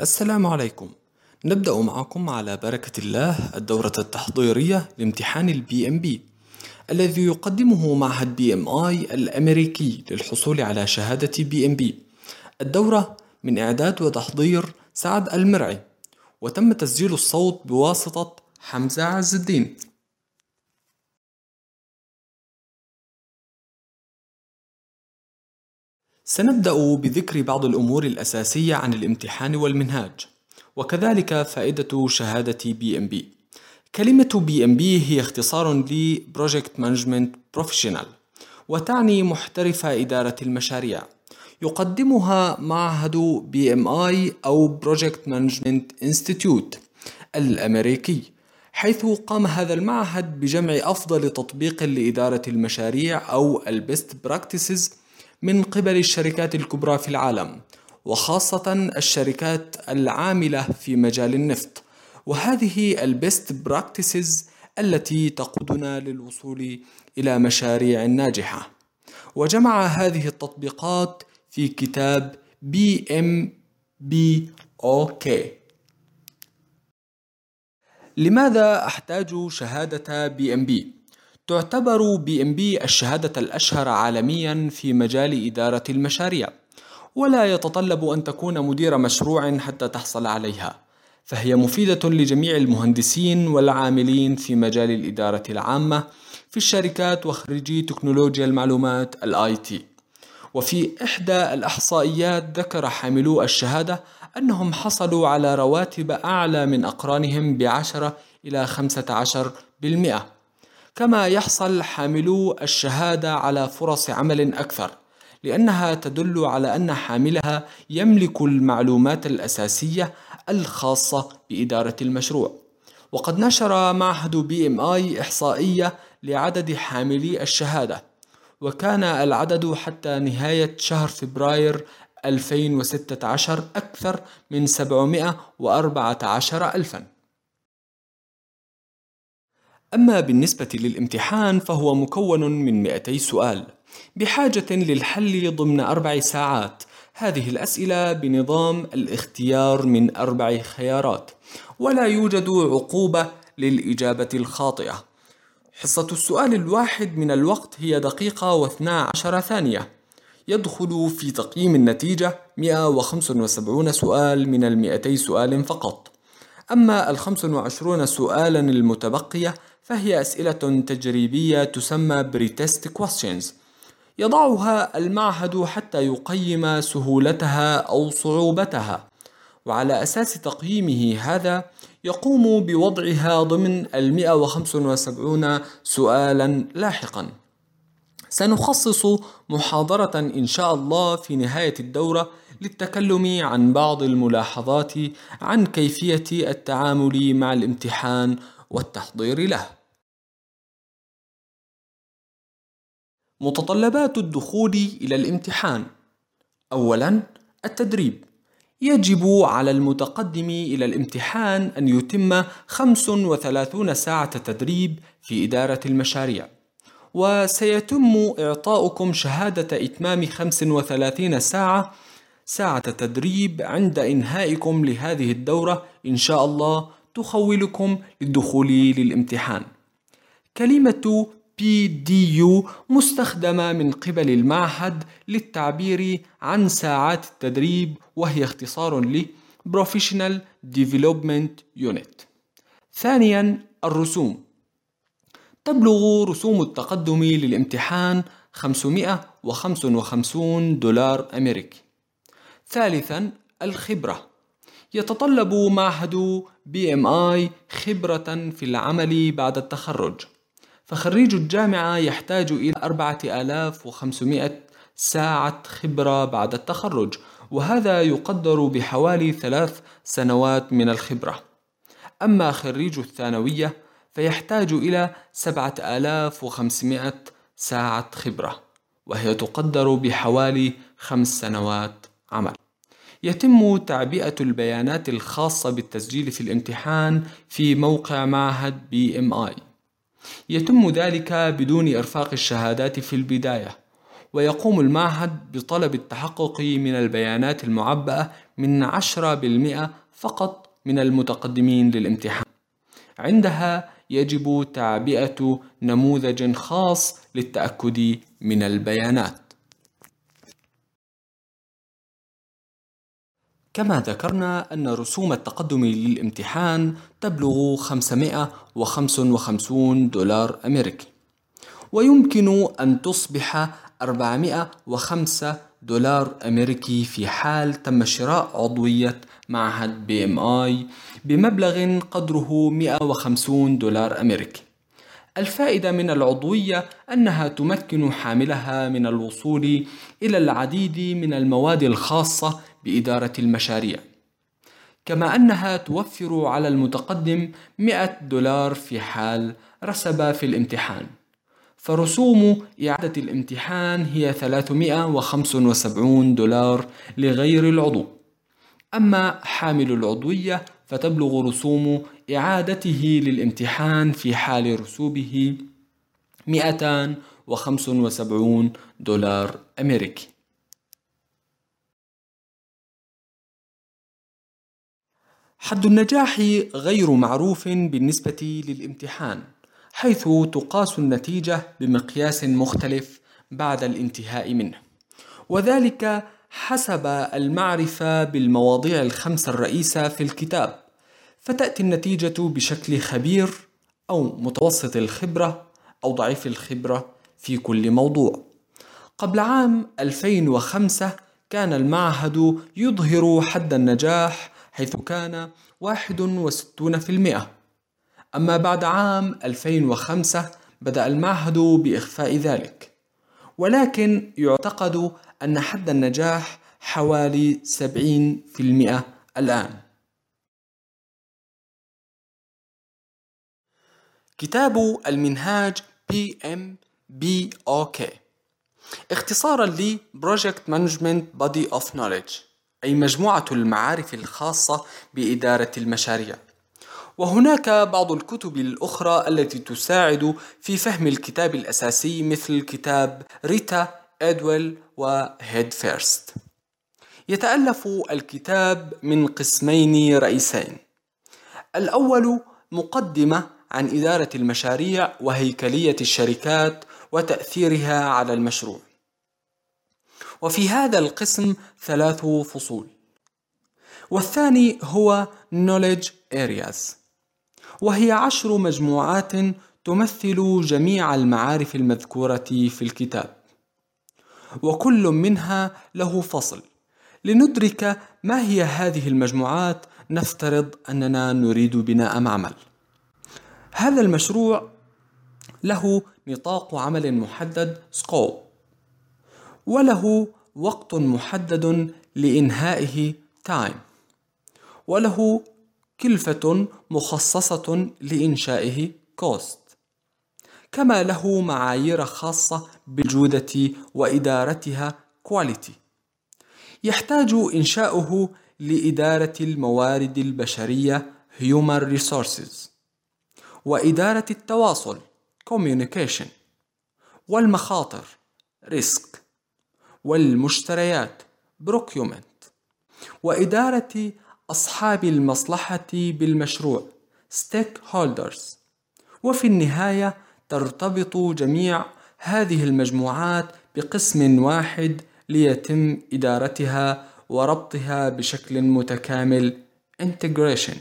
السلام عليكم. نبدأ معكم على بركة الله الدورة التحضيرية لامتحان ال PMP الذي يقدمه معهد PMI الأمريكي للحصول على شهادة PMP الدورة من إعداد وتحضير سعد المرعي وتم تسجيل الصوت بواسطة حمزة عز الدين. سنبدأ بذكر بعض الأمور الأساسية عن الامتحان والمنهاج وكذلك فائدة شهادة PMP كلمة PMP هي اختصار ل Project Management Professional وتعني محترف إدارة المشاريع. يقدمها معهد PMI أو Project Management Institute الأمريكي حيث قام هذا المعهد بجمع أفضل تطبيق لإدارة المشاريع أو ال best practices من قبل الشركات الكبرى في العالم وخاصة الشركات العاملة في مجال النفط. وهذه ال best practices التي تقودنا للوصول إلى مشاريع ناجحة. وجمع هذه التطبيقات في كتاب PMBOK لماذا أحتاج شهادة PMP؟ تعتبر PMP الشهادة الأشهر عالميا في مجال إدارة المشاريع ولا يتطلب أن تكون مدير مشروع حتى تحصل عليها فهي مفيدة لجميع المهندسين والعاملين في مجال الإدارة العامة في الشركات وخريجي تكنولوجيا المعلومات ال IT. وفي إحدى الإحصائيات ذكر حاملو الشهادة أنهم حصلوا على رواتب أعلى من أقرانهم بعشرة إلى خمسة عشر بالمئة. كما يحصل حاملو الشهادة على فرص عمل أكثر لأنها تدل على أن حاملها يملك المعلومات الأساسية الخاصة بإدارة المشروع. وقد نشر معهد بي ام اي إحصائية لعدد حاملي الشهادة وكان العدد حتى نهاية شهر فبراير 2016 أكثر من 714 ألفاً. أما بالنسبة للامتحان فهو مكون من 200 سؤال. بحاجة للحل ضمن أربع ساعات. هذه الأسئلة بنظام الاختيار من أربع خيارات. ولا يوجد عقوبة للإجابة الخاطئة. حصة السؤال الواحد من الوقت هي دقيقة واثنا عشر ثانية. يدخل في تقييم النتيجة 175 سؤال من المئتي سؤال فقط. أما الخمس وعشرون سؤالا المتبقية فهي أسئلة تجريبية تسمى بريتست questions. يضعها المعهد حتى يقيم سهولتها أو صعوبتها وعلى أساس تقييمه هذا يقوم بوضعها ضمن المئة وخمس وسبعون سؤالا لاحقا. سنخصص محاضرة إن شاء الله في نهاية الدورة للتكلم عن بعض الملاحظات عن كيفية التعامل مع الامتحان والتحضير له. متطلبات الدخول إلى الامتحان. أولا التدريب. يجب على المتقدم إلى الامتحان أن يتم 35 ساعة تدريب في إدارة المشاريع. وسيتم إعطاؤكم شهادة إتمام 35 ساعة ساعة تدريب عند إنهائكم لهذه الدورة إن شاء الله تخولكم للدخول للامتحان. كلمة PDU مستخدمة من قبل المعهد للتعبير عن ساعات التدريب وهي اختصار ل Professional Development Unit. ثانيا الرسوم تبلغ رسوم التقدم للامتحان 555 دولار أمريكي. ثالثا الخبرة يتطلب معهد اي خبرة في العمل بعد التخرج فخريج الجامعة يحتاج إلى 4500 ساعة خبرة بعد التخرج وهذا يقدر بحوالي ثلاث سنوات من الخبرة. أما خريج الثانوية فيحتاج إلى 7500 ساعة خبرة وهي تقدر بحوالي خمس سنوات عمل. يتم تعبئة البيانات الخاصة بالتسجيل في الامتحان في موقع معهد بي ام اي يتم ذلك بدون إرفاق الشهادات في البداية ويقوم المعهد بطلب التحقق من البيانات المعبأة من عشرة بالمئة فقط من المتقدمين للامتحان. عندها يجب تعبئة نموذج خاص للتأكد من البيانات. كما ذكرنا أن رسوم التقدم للامتحان تبلغ 555 دولار أمريكي. ويمكن أن تصبح 405 دولار أمريكي في حال تم شراء عضوية معهد بي إم آي بمبلغ قدره 150 دولار أمريكي. الفائدة من العضوية أنها تمكن حاملها من الوصول إلى العديد من المواد الخاصة بإدارة المشاريع. كما أنها توفر على المتقدم 100 دولار في حال رسب في الامتحان. فرسوم إعادة الامتحان هي 375 دولار لغير العضو. أما حامل العضوية فتبلغ رسوم إعادته للامتحان في حال رسوبه 275 دولار أمريكي. حد النجاح غير معروف بالنسبة للامتحان حيث تقاس النتيجة بمقياس مختلف بعد الانتهاء منه. وذلك حسب المعرفة بالمواضيع الخمسة الرئيسة في الكتاب. فتأتي النتيجة بشكل خبير أو متوسط الخبرة أو ضعيف الخبرة في كل موضوع. قبل عام 2005 كان المعهد يظهر حد النجاح حيث كان 61% أما بعد عام 2005 بدأ المعهد بإخفاء ذلك. ولكن يعتقد أن حد النجاح حوالي 70% الآن. كتاب المنهاج PMBOK اختصارا ل Project Management Body of Knowledge. أي مجموعة المعارف الخاصة بإدارة المشاريع. وهناك بعض الكتب الأخرى التي تساعد في فهم الكتاب الأساسي مثل كتاب ريتا إدويل وهيد فيرست. يتألف الكتاب من قسمين رئيسين. الأول مقدمة عن إدارة المشاريع وهيكلية الشركات وتأثيرها على المشروع. وفي هذا القسم ثلاث فصول. والثاني هو Knowledge Areas. وهي عشر مجموعات تمثل جميع المعارف المذكورة في الكتاب. وكل منها له فصل. لندرك ما هي هذه المجموعات نفترض أننا نريد بناء معمل. هذا المشروع له نطاق عمل محدد scope وله وقت محدد لإنهائه time وله كلفة مخصصة لإنشائه cost كما له معايير خاصة بالجودة وإدارتها quality يحتاج إنشاؤه لإدارة الموارد البشرية Human Resources. وإدارة التواصل Communication. والمخاطر Risk. والمشتريات. بروكيومنت وإدارة أصحاب المصلحة بالمشروع. Stakeholders. وفي النهاية ترتبط جميع هذه المجموعات بقسم واحد ليتم إدارتها وربطها بشكل متكامل. Integration.